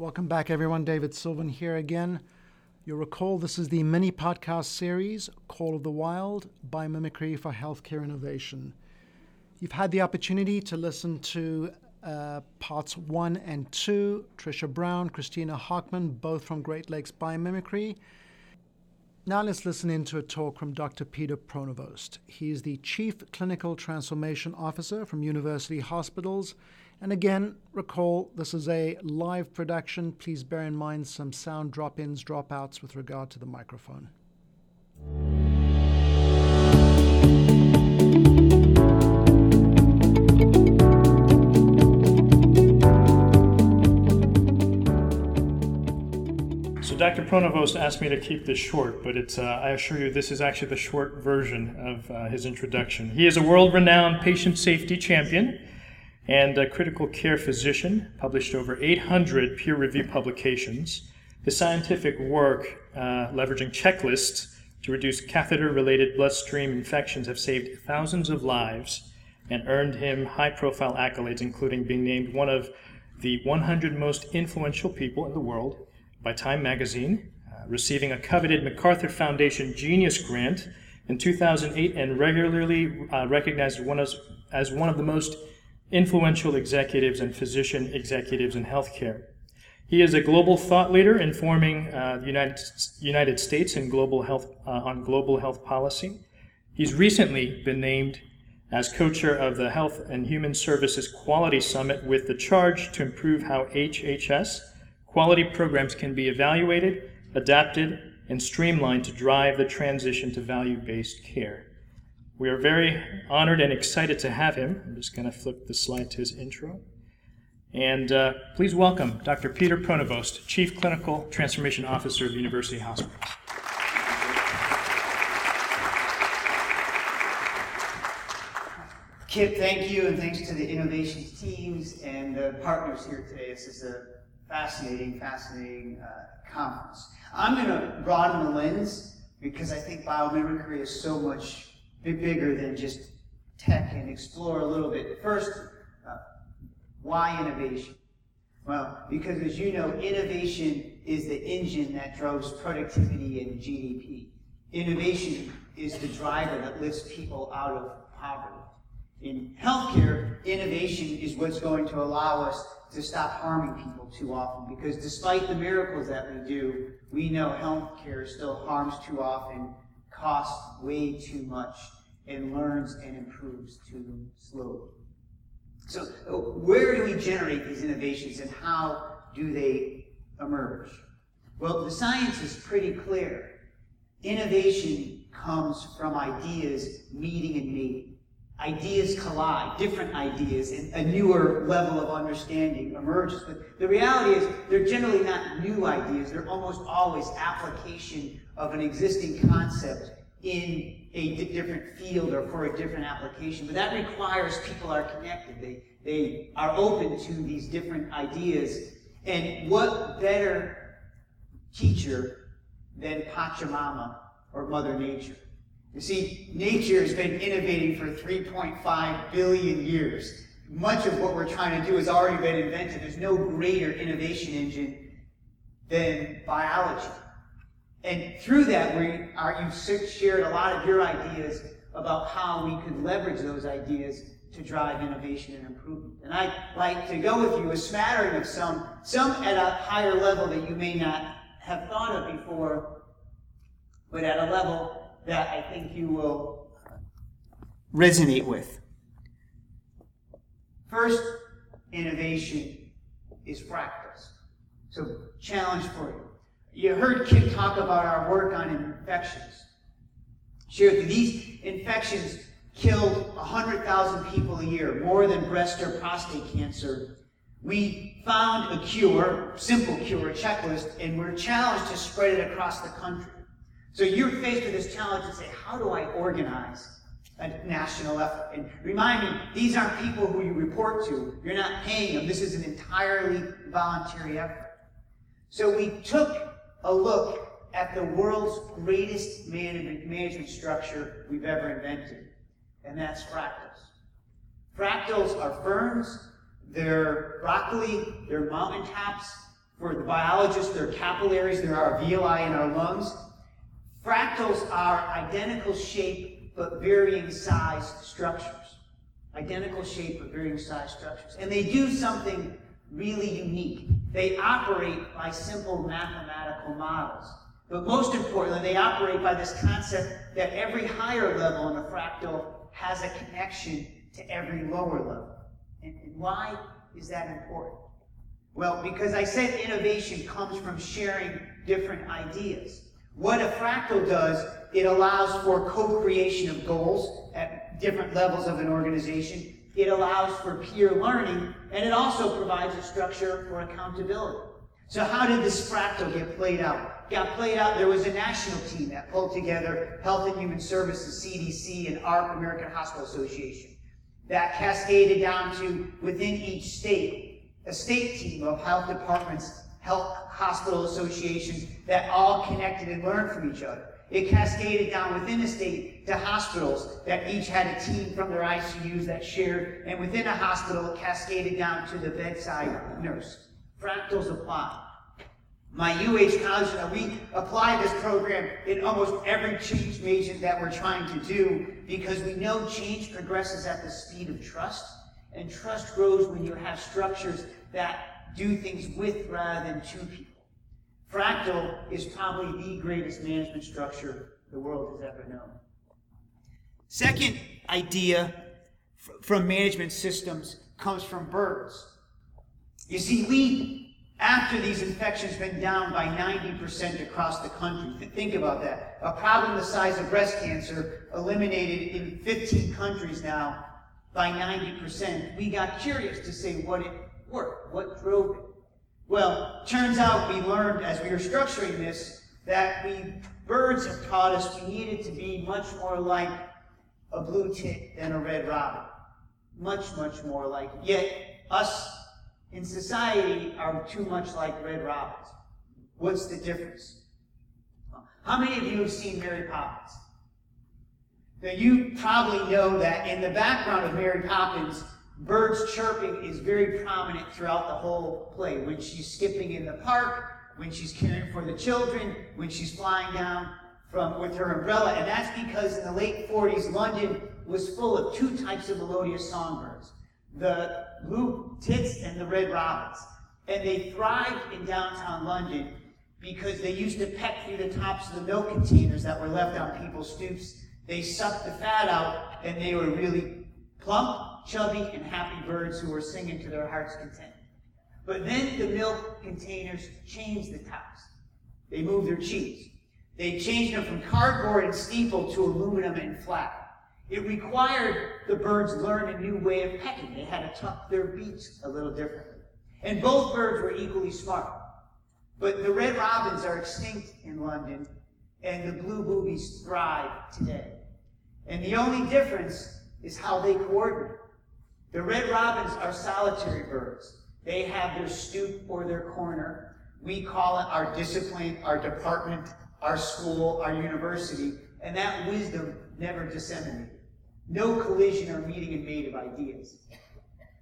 Welcome back, everyone. David Sylvan here again. You'll recall this is the mini podcast series, Call of the Wild Biomimicry for Healthcare Innovation. You've had the opportunity to listen to uh, parts one and two, Tricia Brown, Christina Hockman, both from Great Lakes Biomimicry. Now let's listen into a talk from Dr. Peter Pronovost. He is the Chief Clinical Transformation Officer from University Hospitals. And again, recall this is a live production. Please bear in mind some sound drop ins, drop outs with regard to the microphone. So Dr. Pronovost asked me to keep this short, but it's, uh, I assure you this is actually the short version of uh, his introduction. He is a world renowned patient safety champion and a critical care physician, published over 800 peer reviewed publications. His scientific work, uh, leveraging checklists to reduce catheter related bloodstream infections, have saved thousands of lives and earned him high profile accolades, including being named one of the 100 most influential people in the world by Time Magazine, uh, receiving a coveted MacArthur Foundation Genius Grant in 2008 and regularly uh, recognized one as, as one of the most influential executives and physician executives in healthcare. He is a global thought leader informing uh, the United, United States in global health, uh, on global health policy. He's recently been named as co-chair of the Health and Human Services Quality Summit with the charge to improve how HHS Quality programs can be evaluated, adapted, and streamlined to drive the transition to value based care. We are very honored and excited to have him. I'm just going to flip the slide to his intro. And uh, please welcome Dr. Peter Pronovost, Chief Clinical Transformation Officer of University Hospitals. Kip, thank you, and thanks to the innovations teams and the partners here today. This is a fascinating, fascinating uh, conference. I'm going to broaden the lens because I think biomimicry is so much bigger than just tech and explore a little bit. First, uh, why innovation? Well, because as you know, innovation is the engine that drives productivity and GDP. Innovation is the driver that lifts people out of poverty. In healthcare, innovation is what's going to allow us to stop harming people too often because despite the miracles that we do, we know healthcare still harms too often, costs way too much, and learns and improves too slowly. So, uh, where do we generate these innovations and how do they emerge? Well, the science is pretty clear. Innovation comes from ideas meeting and mating ideas collide, different ideas, and a newer level of understanding emerges. But the reality is, they're generally not new ideas. They're almost always application of an existing concept in a d- different field or for a different application. But that requires people are connected. They, they are open to these different ideas. And what better teacher than Pachamama or Mother Nature? You see, nature has been innovating for 3.5 billion years. Much of what we're trying to do has already been invented. There's no greater innovation engine than biology. And through that, we are, you've shared a lot of your ideas about how we could leverage those ideas to drive innovation and improvement. And I'd like to go with you a smattering of some, some at a higher level that you may not have thought of before, but at a level that I think you will resonate with. First, innovation is practice. So, challenge for you. You heard Kim talk about our work on infections. Sure, these infections killed 100,000 people a year, more than breast or prostate cancer. We found a cure, simple cure, checklist, and we're challenged to spread it across the country. So you're faced with this challenge to say, how do I organize a national effort? And remind me, these aren't people who you report to. You're not paying them. This is an entirely voluntary effort. So we took a look at the world's greatest management, management structure we've ever invented, and that's fractals. Fractals are ferns, they're broccoli, they're mountaintops, For the biologists, they're capillaries, they're our alveoli in our lungs. Fractals are identical shape but varying size structures. Identical shape but varying size structures. And they do something really unique. They operate by simple mathematical models. But most importantly, they operate by this concept that every higher level in a fractal has a connection to every lower level. And, and why is that important? Well, because I said innovation comes from sharing different ideas. What a fractal does, it allows for co-creation of goals at different levels of an organization. It allows for peer learning, and it also provides a structure for accountability. So how did this fractal get played out? Got played out, there was a national team that pulled together Health and Human Services, CDC, and AHRQ, American Hospital Association. That cascaded down to, within each state, a state team of health departments, health hospital associations that all connected and learned from each other. It cascaded down within the state to hospitals that each had a team from their ICUs that shared, and within a hospital, it cascaded down to the bedside nurse. Fractals apply. My UH college, we apply this program in almost every change agent that we're trying to do because we know change progresses at the speed of trust, and trust grows when you have structures that do things with rather than to people. Fractal is probably the greatest management structure the world has ever known. Second idea from management systems comes from birds. You see, we, after these infections been down by 90% across the country, think about that. A problem the size of breast cancer eliminated in 15 countries now by 90%. We got curious to say what it worked, what drove it. Well, turns out we learned as we were structuring this that we birds have taught us we needed to be much more like a blue tit than a red robin. Much, much more like. Yet us in society are too much like red robins. What's the difference? How many of you have seen Mary Poppins? Now, you probably know that in the background of Mary Poppins, birds chirping is very prominent throughout the whole play. When she's skipping in the park, when she's caring for the children, when she's flying down from with her umbrella. And that's because in the late 40s, London was full of two types of melodious songbirds the blue tits and the red robins. And they thrived in downtown London because they used to peck through the tops of the milk containers that were left on people's stoops. They sucked the fat out, and they were really plump, chubby, and happy birds who were singing to their heart's content. But then the milk containers changed the tops. They moved their cheese. They changed them from cardboard and steeple to aluminum and flat. It required the birds learn a new way of pecking. They had to tuck their beaks a little differently. And both birds were equally smart. But the red robins are extinct in London, and the blue boobies thrive today. And the only difference is how they coordinate. The red robins are solitary birds. They have their stoop or their corner. We call it our discipline, our department, our school, our university, and that wisdom never disseminated. No collision or meeting and mate of ideas.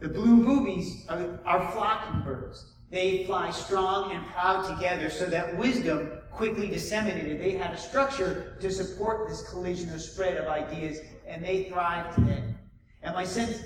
The blue boobies are, are flocking birds. They fly strong and proud together so that wisdom quickly disseminated. They had a structure to support this collision or spread of ideas, and they thrive today. And my sense,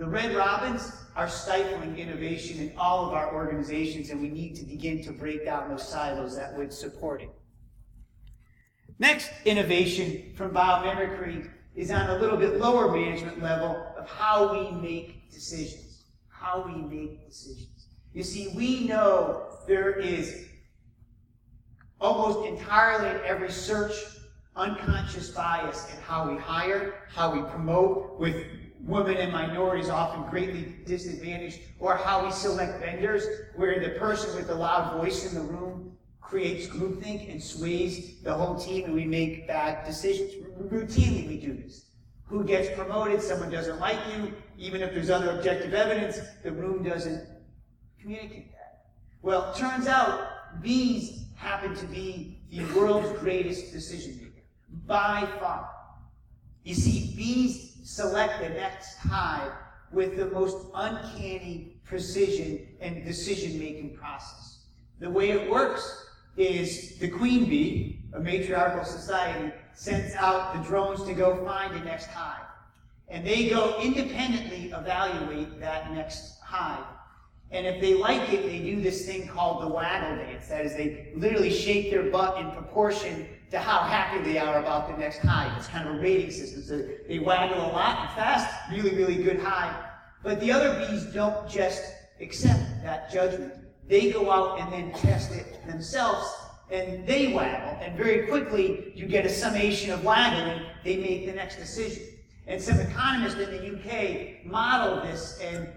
the red robins are stifling innovation in all of our organizations, and we need to begin to break down those silos that would support it. Next innovation from biomimicry is on a little bit lower management level of how we make decisions. How we make decisions. You see, we know there is almost entirely in every search unconscious bias in how we hire, how we promote, with women and minorities often greatly disadvantaged, or how we select vendors, where the person with the loud voice in the room creates groupthink and sways the whole team, and we make bad decisions. Routinely, we do this. Who gets promoted? Someone doesn't like you. Even if there's other objective evidence, the room doesn't communicate that. Well, turns out bees happen to be the world's greatest decision maker by far. You see, bees select the next hive with the most uncanny precision, and decision making process. The way it works is the queen bee, a matriarchal society, sends out the drones to go find the next hive. And they go independently evaluate that next hive. And if they like it, they do this thing called the waggle dance. That is, they literally shake their butt in proportion to how happy they are about the next hive. It's kind of a rating system. So they waggle a lot and fast, really, really good hive. But the other bees don't just accept that judgment. They go out and then test it themselves and they waggle. And very quickly, you get a summation of waggling. They make the next decision. And some economists in the UK model this and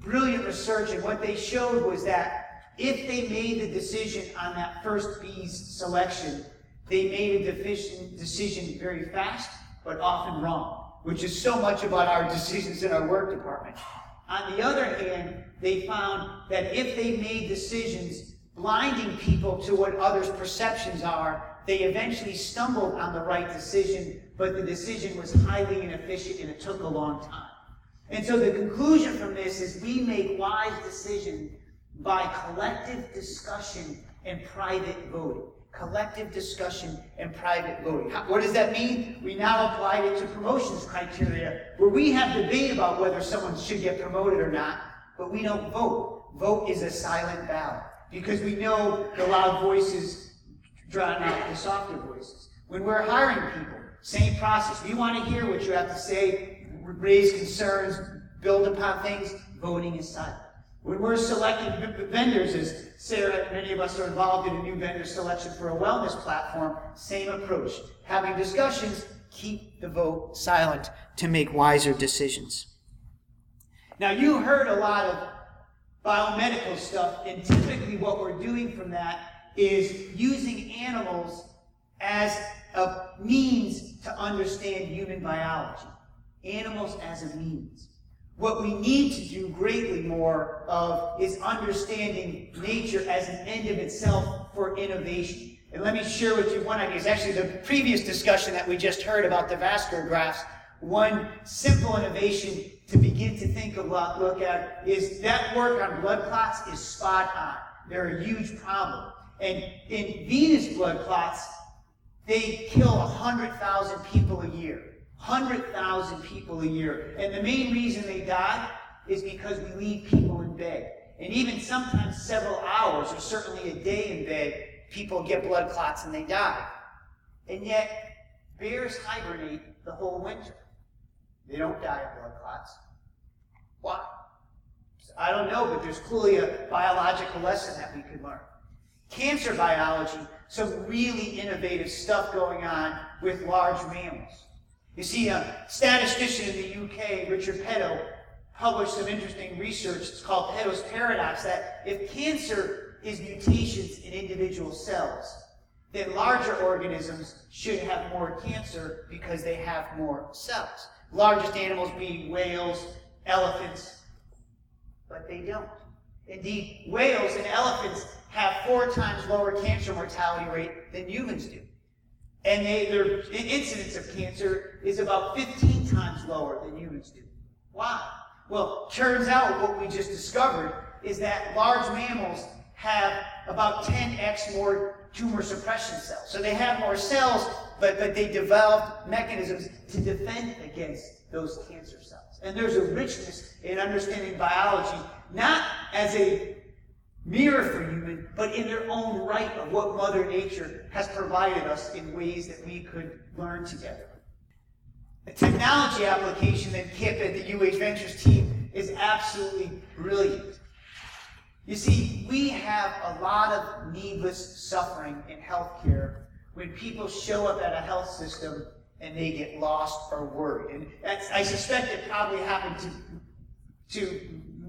brilliant research. And what they showed was that if they made the decision on that first bee's selection, they made a decision very fast, but often wrong, which is so much about our decisions in our work department. On the other hand, they found that if they made decisions blinding people to what others' perceptions are, they eventually stumbled on the right decision, but the decision was highly inefficient and it took a long time. And so the conclusion from this is we make wise decisions by collective discussion and private voting. Collective discussion and private voting. what does that mean? We now apply it to promotions criteria where we have debate about whether someone should get promoted or not, but we don't vote. Vote is a silent ballot because we know the loud voices drown out the softer voices. When we're hiring people, same process. We want to hear what you have to say, raise concerns, build upon things. Voting is silent. When we're selecting vendors, as Sarah, many of us are involved in a new vendor selection for a wellness platform, same approach. Having discussions, keep the vote silent to make wiser decisions. Now, you heard a lot of biomedical stuff, and typically what we're doing from that is using animals as a means to understand human biology. Animals as a means. What we need to do greatly more of is understanding nature as an end of itself for innovation. And let me share with you one idea. It's actually the previous discussion that we just heard about the vascular grafts. One simple innovation to begin to think about, look at, is that work on blood clots is spot on. They're a huge problem. And in venous blood clots, they kill 100,000 people a year. 100,000 people a year. And the main reason they die is because we leave people in bed. And even sometimes several hours, or certainly a day in bed, people get blood clots and they die. And yet, bears hibernate the whole winter. They don't die of blood clots. Why? I don't know, but there's clearly a biological lesson that we could learn. Cancer biology, some really innovative stuff going on with large mammals. You see, a statistician in the UK, Richard Peto, published some interesting research. It's called Peto's paradox that if cancer is mutations in individual cells, then larger organisms should have more cancer because they have more cells largest animals being whales, elephants, but they don't. Indeed, whales and elephants have four times lower cancer mortality rate than humans do. And they, their incidence of cancer is about 15 times lower than humans do. Why? Well, turns out what we just discovered is that large mammals have about 10x more tumor suppression cells. So they have more cells, but, but they developed mechanisms to defend against those cancer cells. And there's a richness in understanding biology, not as a mirror for human, but in their own right of what Mother Nature has provided us in ways that we could learn together. A technology application that Kip at the UH Ventures team is absolutely brilliant. You see, we have a lot of needless suffering in healthcare when people show up at a health system and they get lost or worried. And I suspect it probably happened to, to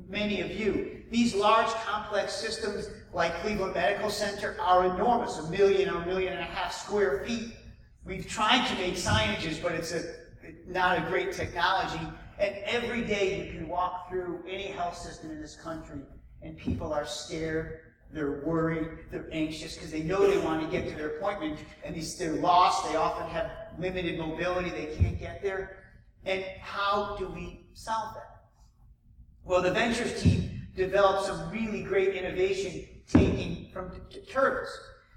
many of you. These large, complex systems like Cleveland Medical Center are enormous, a million or a million and a half square feet. We've tried to make signages, but it's a, not a great technology. And every day you can walk through any health system in this country and people are scared, they're worried, they're anxious because they know they want to get to their appointment and they're lost, they often have limited mobility, they can't get there. And how do we solve that? Well, the ventures team developed some really great innovation taking from t- turtles.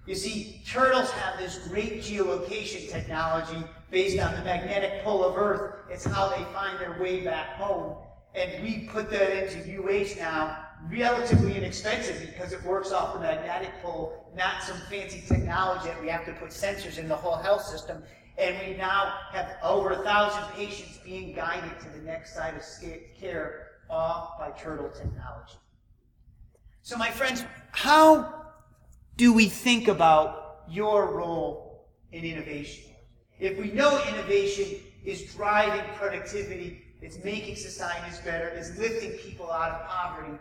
You see, turtles have this great geolocation technology based on the magnetic pull of Earth. It's how they find their way back home. And we put that into UH now, relatively inexpensive because it works off the magnetic pull, not some fancy technology that we have to put sensors in the whole health system. And we now have over a thousand patients being guided to the next site of care by turtle technology. So, my friends, how do we think about your role in innovation? If we know innovation is driving productivity, it's making societies better, it's lifting people out of poverty,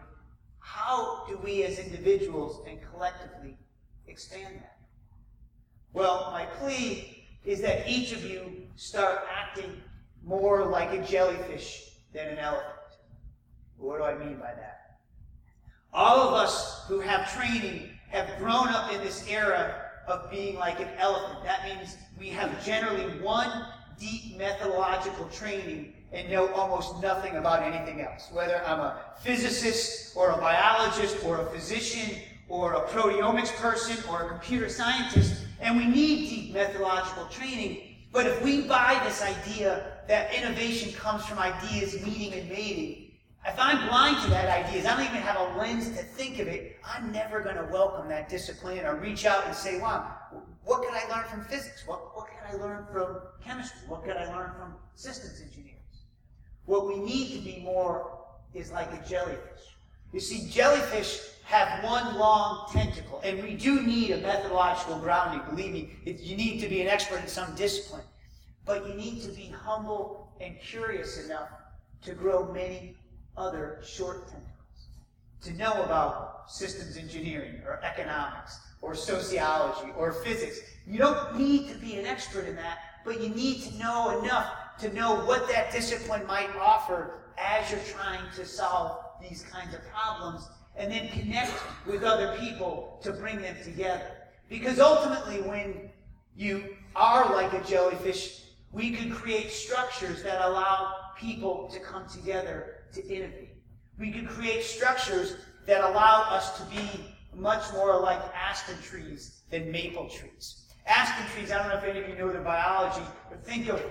how do we as individuals and collectively expand that? Well, my plea is that each of you start acting more like a jellyfish than an elephant. What do I mean by that? All of us who have training have grown up in this era of being like an elephant. That means we have generally one deep methodological training and know almost nothing about anything else. Whether I'm a physicist or a biologist or a physician or a proteomics person or a computer scientist, and we need deep methodological training. But if we buy this idea that innovation comes from ideas meeting and mating, if I'm blind to that idea, I don't even have a lens to think of it, I'm never going to welcome that discipline or reach out and say, wow, what can I learn from physics? What, what can I learn from chemistry? What can I learn from systems engineers? What we need to be more is like a jellyfish. You see, jellyfish have one long tentacle, and we do need a methodological grounding. Believe me, you need to be an expert in some discipline. But you need to be humble and curious enough to grow many other short tentacles. To know about systems engineering or economics or sociology or physics. You don't need to be an expert in that, but you need to know enough to know what that discipline might offer as you're trying to solve these kinds of problems and then connect with other people to bring them together. Because ultimately, when you are like a jellyfish, we can create structures that allow people to come together to innovate. We can create structures that allow us to be much more like aspen trees than maple trees. Aspen trees, I don't know if any of you know the biology, but think of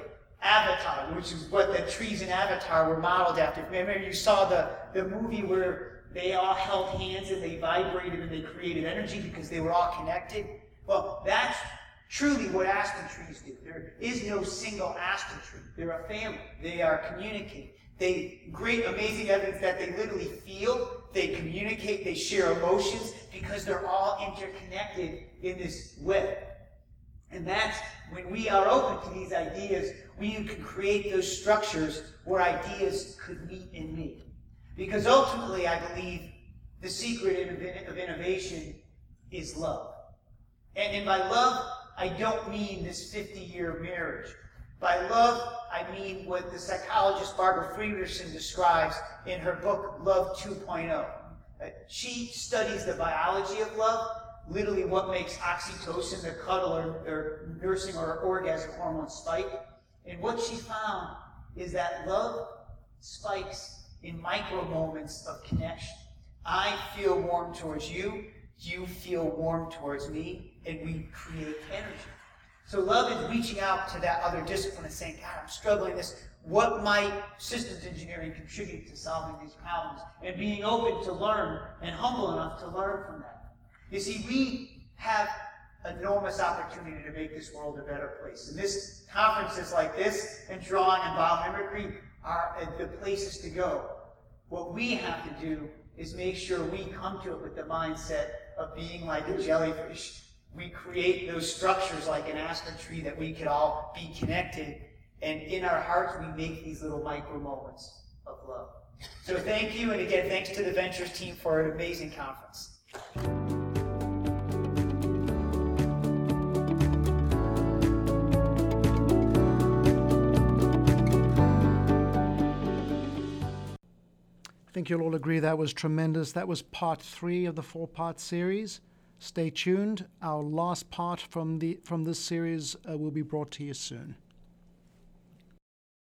Avatar, which is what the trees in Avatar were modeled after. Remember you saw the, the movie where they all held hands and they vibrated and they created energy because they were all connected? Well, that's truly what aspen trees do. There is no single aspen tree. They're a family. They are communicating. They great amazing evidence that they literally feel, they communicate, they share emotions because they're all interconnected in this web. And that's when we are open to these ideas, we can create those structures where ideas could meet and meet. Because ultimately, I believe the secret of innovation is love. And, and by love, I don't mean this 50 year marriage. By love, I mean what the psychologist Barbara Fredrickson describes in her book, Love 2.0. Uh, she studies the biology of love, literally what makes oxytocin, the cuddle or, or nursing or orgasm hormone spike. And what she found is that love spikes in micro moments of connection. I feel warm towards you, you feel warm towards me, and we create energy. So love is reaching out to that other discipline and saying, God, I'm struggling this. What might systems engineering contribute to solving these problems? And being open to learn and humble enough to learn from that. You see, we have enormous opportunity to make this world a better place. And this conferences like this and drawing and biomimicry are uh, the places to go. What we have to do is make sure we come to it with the mindset of being like a jellyfish we create those structures like an aspen tree that we could all be connected. And in our hearts, we make these little micro moments of love. So thank you. And again, thanks to the Ventures team for an amazing conference. I think you'll all agree that was tremendous. That was part three of the four part series. Stay tuned. Our last part from the from this series uh, will be brought to you soon.